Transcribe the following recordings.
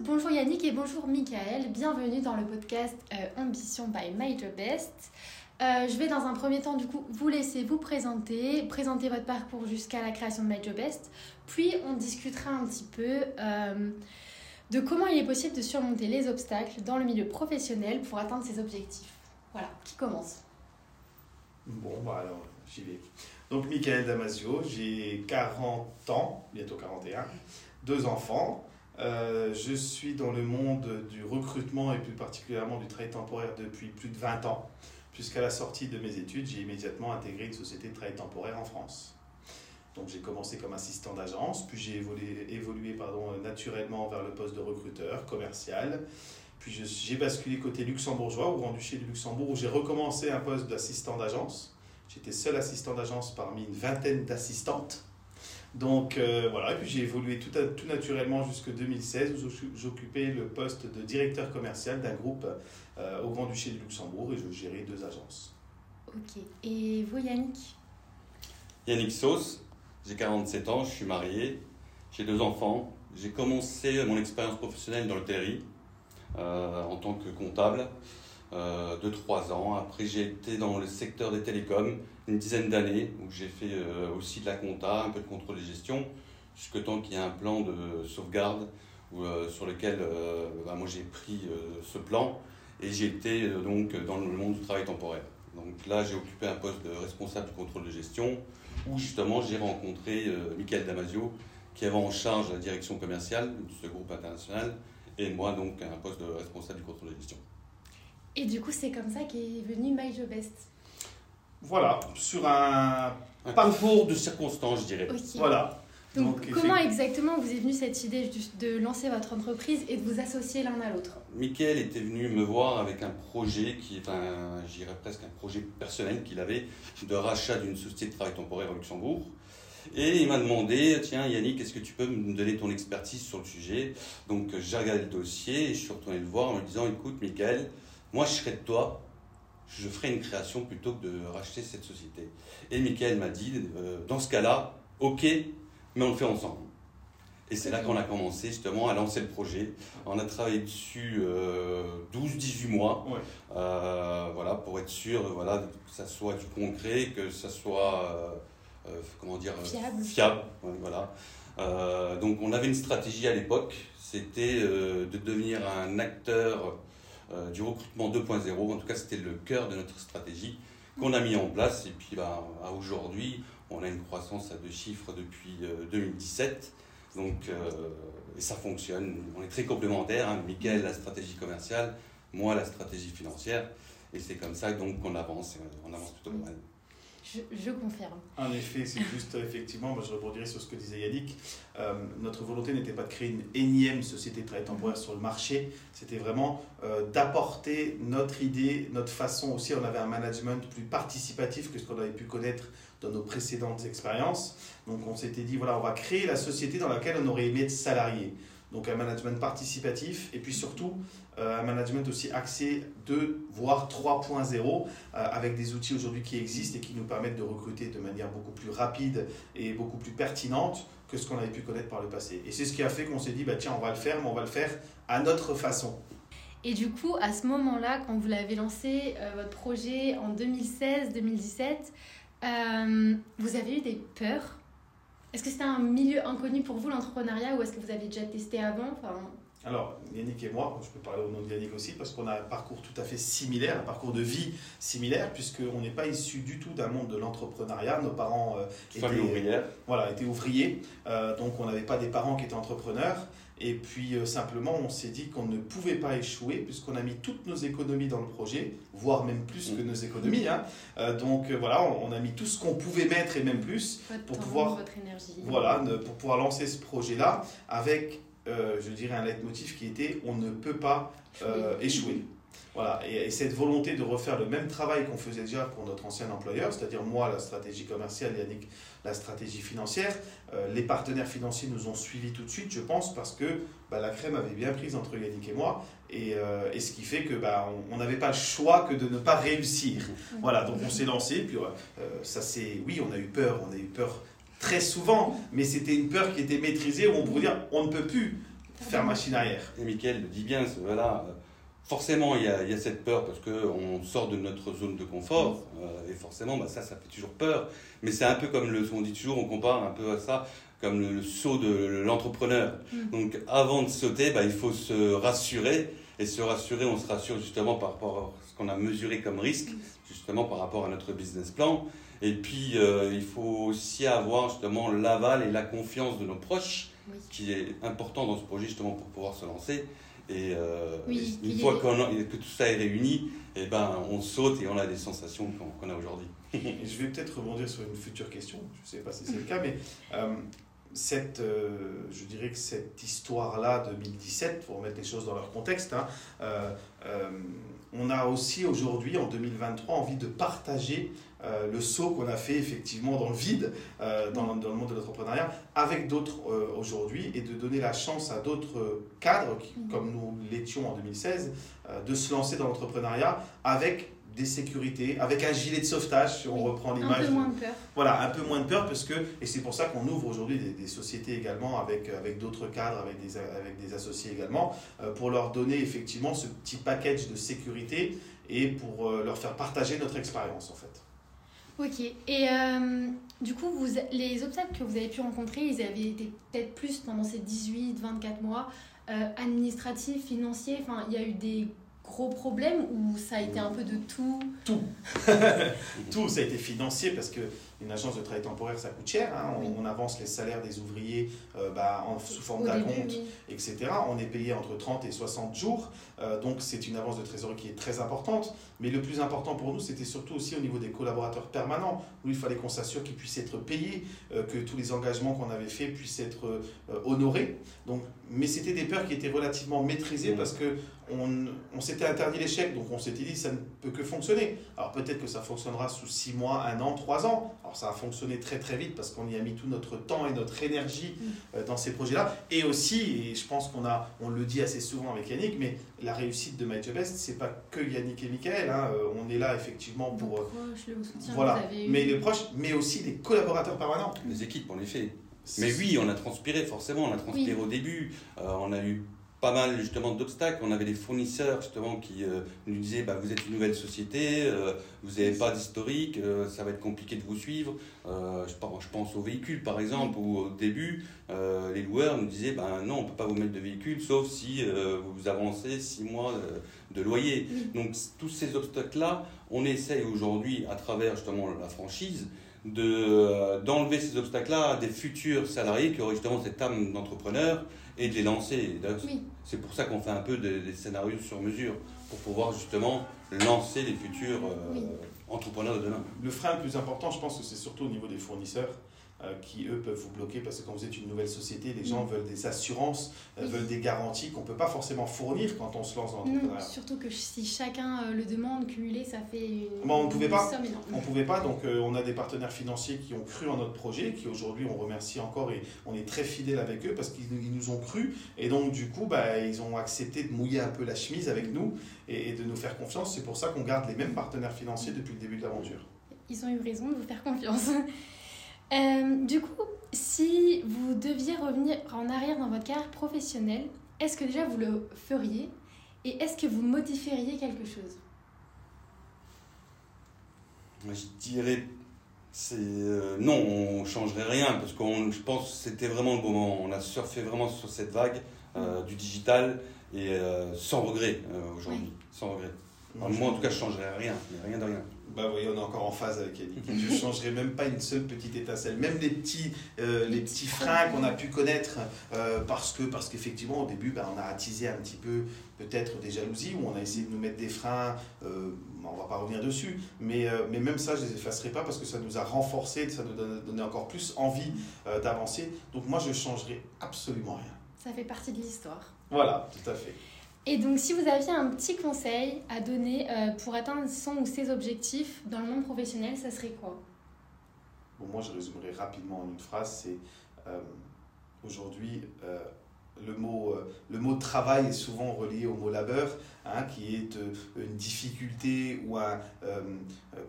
bonjour Yannick et bonjour Michael, bienvenue dans le podcast euh, Ambition by My Job Best. Euh, je vais dans un premier temps du coup vous laisser vous présenter, présenter votre parcours jusqu'à la création de My Job Best, puis on discutera un petit peu euh, de comment il est possible de surmonter les obstacles dans le milieu professionnel pour atteindre ses objectifs. Voilà, qui commence? Bon, bah alors j'y vais. Donc Michael Damasio, j'ai 40 ans, bientôt 41, deux enfants. Euh, je suis dans le monde du recrutement et plus particulièrement du travail temporaire depuis plus de 20 ans, puisqu'à la sortie de mes études, j'ai immédiatement intégré une société de travail temporaire en France. Donc j'ai commencé comme assistant d'agence, puis j'ai évolué, naturellement vers le poste de recruteur commercial. Puis j'ai basculé côté luxembourgeois au Grand-Duché du Luxembourg où j'ai recommencé un poste d'assistant d'agence. J'étais seul assistant d'agence parmi une vingtaine d'assistantes. Donc euh, voilà, et puis j'ai évolué tout, tout naturellement jusqu'en 2016 où j'occupais le poste de directeur commercial d'un groupe euh, au Grand-Duché du Luxembourg et je gérais deux agences. Ok, et vous Yannick? Yannick Sauce, j'ai 47 ans, je suis marié, j'ai deux enfants. J'ai commencé mon expérience professionnelle dans le terry euh, en tant que comptable euh, de 3 ans. Après, j'ai été dans le secteur des télécoms une dizaine d'années où j'ai fait euh, aussi de la compta, un peu de contrôle de gestion, jusqu'au temps qu'il y ait un plan de sauvegarde euh, sur lequel bah, moi j'ai pris ce plan et j'ai été donc dans le monde du travail temporaire. Donc là, j'ai occupé un poste de responsable du contrôle de gestion où justement j'ai rencontré Michael Damasio qui avait en charge la direction commerciale de ce groupe international et moi donc un poste de responsable du contrôle de gestion. Et du coup, c'est comme ça qu'est venu My Job Best. Voilà, sur un, un parcours de circonstances, je dirais. Voilà. Donc, comment exactement vous est venue cette idée de lancer votre entreprise et de vous associer l'un à l'autre? Michael était venu me voir avec un projet qui est un, j'irais presque un projet personnel qu'il avait de rachat d'une société de travail temporaire au Luxembourg. Et il m'a demandé, tiens Yannick, est-ce que tu peux me donner ton expertise sur le sujet? Donc j'ai regardé le dossier et je suis retourné le voir en lui disant, écoute Michael, moi je serais de toi, je ferai une création plutôt que de racheter cette société. Et Michael m'a dit, euh, dans ce cas-là, ok, mais on le fait ensemble. Et c'est là qu'on a commencé justement à lancer le projet. On a travaillé dessus 12-18 euh, mois, euh, voilà, pour être sûr voilà, que ça soit du concret, que ça soit comment dire, fiable. voilà. donc on avait une stratégie à l'époque, c'était de devenir un acteur euh, du recrutement 2.0. En tout cas, c'était le cœur de notre stratégie qu'on a mis en place. Et puis, bah, aujourd'hui, on a une croissance à deux chiffres depuis 2017. Euh, Donc, euh, et ça fonctionne. On est très complémentaires. Hein. Mickaël, la stratégie commerciale, moi, la stratégie financière. Et c'est comme ça qu'on avance. On avance plutôt mal. Je, confirme. En effet, c'est juste, effectivement, moi je rebondirai sur ce que disait Yannick. Euh, notre volonté n'était pas de créer une énième société de travail temporaire sur le marché, c'était vraiment euh, d'apporter notre idée, notre façon aussi. On avait un management plus participatif que ce qu'on avait pu connaître dans nos précédentes expériences. Donc on s'était dit, voilà, on va créer la société dans laquelle on aurait aimé être salarié donc un management participatif, et puis surtout euh, un management aussi axé 2, voire 3.0, euh, avec des outils aujourd'hui qui existent et qui nous permettent de recruter de manière beaucoup plus rapide et beaucoup plus pertinente que ce qu'on avait pu connaître par le passé. Et c'est ce qui a fait qu'on s'est dit, bah, tiens, on va le faire, mais on va le faire à notre façon. Et du coup, à ce moment-là, quand vous l'avez lancé, euh, votre projet en 2016-2017, vous avez eu des peurs? Est-ce que c'était un milieu inconnu pour vous, l'entrepreneuriat, ou est-ce que vous avez déjà testé avant enfin... Alors, Yannick et moi, je peux parler au nom de Yannick aussi, parce qu'on a un parcours tout à fait similaire, un parcours de vie similaire, puisqu'on n'est pas issu du tout d'un monde de l'entrepreneuriat. Nos parents euh, étaient, voilà, étaient ouvriers, euh, donc on n'avait pas des parents qui étaient entrepreneurs. Et puis euh, simplement, on s'est dit qu'on ne pouvait pas échouer puisqu'on a mis toutes nos économies dans le projet, voire même plus que mm. nos économies. Hein. Euh, donc euh, voilà, on, a mis tout ce qu'on pouvait mettre et même plus pour pouvoir, votre énergie. Voilà, pour pouvoir lancer ce projet-là avec, je dirais, un leitmotiv qui était on ne peut pas échouer. Voilà, et, cette volonté de refaire le même travail qu'on faisait déjà pour notre ancien employeur, c'est-à-dire moi la stratégie commerciale, Yannick la stratégie financière, euh, les partenaires financiers nous ont suivis tout de suite, je pense, parce que bah, la crème avait bien prise entre Yannick et moi, et, euh, et ce qui fait que bah, on n'avait pas le choix que de ne pas réussir. Voilà, donc on s'est lancé, puis euh, ça c'est, oui, on a eu peur, on a eu peur très souvent, mais c'était une peur qui était maîtrisée où on pouvait dire on ne peut plus faire machine arrière. Et Mickaël le dit bien, c'est- voilà, euh, forcément il y, a, il y a cette peur parce qu'on sort de notre zone de confort euh, et forcément bah, ça, ça fait toujours peur. Mais c'est un peu comme le, on dit toujours, on compare un peu à ça comme le, le saut de l'entrepreneur. Mm. Donc avant de sauter, bah, il faut se rassurer et se rassurer, on se rassure justement par rapport à ce qu'on a mesuré comme risque, justement par rapport à notre business plan. Et puis euh, il faut aussi avoir justement l'aval et la confiance de nos proches Oui. qui est important dans ce projet justement pour pouvoir se lancer. Et euh, Oui, une fois est- qu'on a- que tout ça est réuni, et ben, on saute et on a des sensations qu'on a aujourd'hui. Et je vais peut-être rebondir sur une future question, je ne sais pas si c'est le cas, mais euh, cette, euh, je dirais que cette histoire-là, 2017, pour remettre les choses dans leur contexte, hein, euh, euh, on a aussi aujourd'hui, en 2023, envie de partager le saut qu'on a fait effectivement dans le vide, dans, dans le monde de l'entrepreneuriat, avec d'autres aujourd'hui, et de donner la chance à d'autres cadres, qui, Mhm. comme nous l'étions en 2016, euh, de se lancer dans l'entrepreneuriat avec des sécurités, avec un gilet de sauvetage, si on Oui. reprend Un l'image. peu de- moins de peur. voilà, un peu moins de peur parce que, et c'est pour ça qu'on ouvre aujourd'hui des, des sociétés également avec, avec d'autres cadres, avec des, avec des associés également, euh, pour leur donner effectivement ce petit package de sécurité et pour euh, leur faire partager notre expérience en fait. Ok. Et euh, du coup, vous, les obstacles que vous avez pu rencontrer, ils avaient été peut-être plus pendant ces 18-24 mois administratifs, financiers. Enfin, il y a eu des gros problèmes ou ça a été un peu de tout. Tout, ça a été financier parce que une agence de travail temporaire, ça coûte cher. hein. On, Oui. on avance les salaires des ouvriers euh, bah, en, sous forme d'acompte. oui. etc. On est payé entre 30 et 60 jours, euh, donc c'est une avance de trésorerie qui est très importante. Mais le plus important pour nous, c'était surtout aussi au niveau des collaborateurs permanents, où il fallait qu'on s'assure qu'ils puissent être payés, euh, que tous les engagements qu'on avait faits puissent être honorés. Donc, mais c'était des peurs qui étaient relativement maîtrisées parce que on, on s'était interdit l'échec, donc on s'était dit ça ne peut que fonctionner. Alors peut-être que ça fonctionnera sous 6 mois, 1 an, 3 ans. Alors ça a fonctionné très très vite parce qu'on y a mis tout notre temps et notre énergie euh, dans ces projets-là. Et aussi, et je pense qu'on a, on le dit assez souvent avec Yannick, mais la réussite de My Job Best, c'est pas que Yannick et Michael. hein. Euh, On est là effectivement pour euh, proches, le soutien voilà, que vous avez eu. mais les proches, mais aussi les collaborateurs permanents. Les équipes, en effet. Mais oui, on a transpiré, forcément, on a transpiré Oui. au début. Euh, on a eu pas mal justement d'obstacles. On avait des fournisseurs justement qui euh, nous disaient bah, vous êtes une nouvelle société, euh, vous n'avez pas d'historique, euh, ça va être compliqué de vous suivre. Je, pense, aux véhicules par exemple, où au début, les loueurs nous disaient bah, non, on ne peut pas vous mettre de véhicule sauf si vous avancez six mois de loyer. Donc tous ces obstacles-là, on essaye aujourd'hui à travers justement la franchise de, euh, d'enlever ces obstacles-là à des futurs salariés qui auraient justement cette âme d'entrepreneur et de les lancer. Oui. C'est pour ça qu'on fait un peu de- des scénarios sur mesure, pour pouvoir justement lancer les futurs euh, Oui. entrepreneurs de demain. Le frein le plus important, je pense que c'est surtout au niveau des fournisseurs euh, qui, eux, peuvent vous bloquer parce que quand vous êtes une nouvelle société, les gens Mm. veulent des assurances, euh, veulent des garanties qu'on ne peut pas forcément fournir quand on se lance dans l'entrepreneuriat. surtout que si chacun euh, le demande, cumulé, ça fait une, Bon, on ne pouvait une pas. somme énorme. On ne pouvait pas, donc euh, on a des partenaires financiers qui ont cru en notre projet, qui aujourd'hui on remercie encore et on est très fidèle avec eux parce qu'ils nous- ont cru et donc du coup bah, ils ont accepté de mouiller un peu la chemise avec nous et, et de nous faire confiance. C'est pour ça qu'on garde les mêmes partenaires financiers depuis le début de l'aventure. Ils ont eu raison de vous faire confiance. Euh, du coup, si vous deviez revenir en arrière dans votre carrière professionnelle, est-ce que déjà vous le feriez et est-ce que vous modifieriez quelque chose? Je dirais, c'est euh, non, on changerait rien parce que je pense que c'était vraiment le bon moment. On a surfé vraiment sur cette vague euh, du digital et euh, sans regret aujourd'hui, sans regret. Alors, moi, en tout cas, je changerais rien, rien de rien. Bah oui, on est encore en phase avec Yannick. Je ne changerai même pas une seule petite étincelle. Même les petits, euh, les petits freins qu'on a pu connaître, euh, parce que parce qu'effectivement, au début, bah, on a attisé un petit peu peut-être des jalousies, où on a essayé de nous mettre des freins. Euh, on va pas revenir dessus, mais, euh, mais même ça, je les effacerai pas parce que ça nous a renforcé, ça nous a donné encore plus envie euh, d'avancer. Donc moi, je changerai absolument rien. Ça fait partie de l'histoire. Voilà, tout à fait. Et donc, si vous aviez un petit conseil à donner euh, pour atteindre son ou ses objectifs dans le monde professionnel, ça serait quoi? Bon, moi, je résumerai rapidement en une phrase. C'est euh, aujourd'hui, euh, le mot, le mot travail est souvent relié au mot labeur, hein, qui est euh, une difficulté ou un, euh,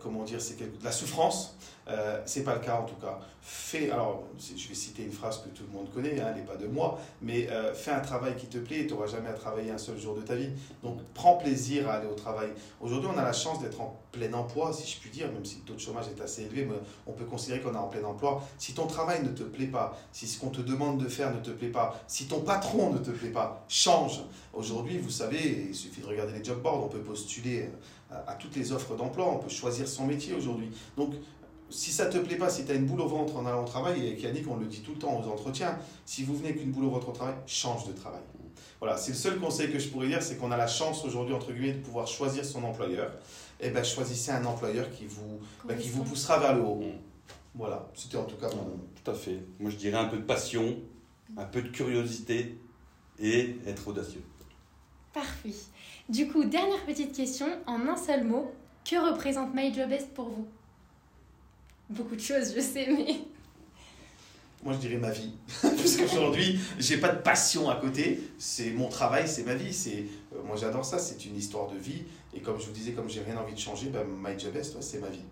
comment dire, c'est de la souffrance. Euh, c'est pas le cas en tout cas. Fais, alors je vais citer une phrase que tout le monde connaît, hein, elle n'est pas de moi, mais fais un travail qui te plaît et tu n'auras jamais à travailler un seul jour de ta vie. Donc prends plaisir à aller au travail. Aujourd'hui, on a la chance d'être en plein emploi, si je puis dire, même si le taux de chômage est assez élevé, mais on peut considérer qu'on est en plein emploi. Si ton travail ne te plaît pas, si ce qu'on te demande de faire ne te plaît pas, si ton patron ne te plaît pas, change. Aujourd'hui, vous savez, il suffit de regarder les job boards, on peut postuler à, toutes les offres d'emploi, on peut choisir son métier aujourd'hui. Donc, si ça te plaît pas, si tu as une boule au ventre en allant au travail, et avec Yannick, on le dit tout le temps aux entretiens, si vous venez qu'une boule au ventre au travail, change de travail. Voilà, c'est le seul conseil que je pourrais dire, c'est qu'on a la chance aujourd'hui, entre guillemets, de pouvoir choisir son employeur. Et eh ben choisissez un employeur qui vous, ben, qui vous poussera vers le haut. Voilà, c'était en tout cas mon... Tout à fait. Moi, je dirais un peu de passion, un peu de curiosité et être audacieux. Parfait. Du coup, dernière petite question, en un seul mot, que représente My Job Best pour vous? Beaucoup de choses, je sais, mais... Moi, je dirais ma vie. Parce qu'aujourd'hui, j'ai pas de passion à côté. C'est mon travail, c'est ma vie. C'est, euh, moi, j'adore ça. C'est une histoire de vie. Et comme je vous disais, comme j'ai rien envie de changer, ben, My Job Best, c'est ma vie.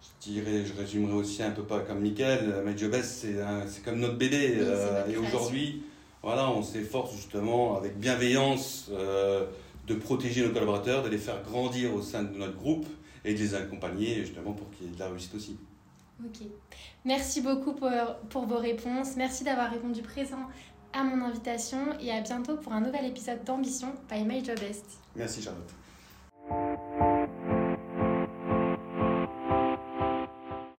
Je dirais, je résumerai aussi un peu pas comme Michael. My Job Best, c'est, comme notre bébé. Euh, et aujourd'hui, voilà, on s'efforce justement avec bienveillance euh, de protéger nos collaborateurs, de les faire grandir au sein de notre groupe et de les accompagner justement pour qu'il y ait de la réussite aussi. Ok. Merci beaucoup pour, pour vos réponses. Merci d'avoir répondu présent à mon invitation et à bientôt pour un nouvel épisode d'Ambition by My Job Best. Merci Charlotte.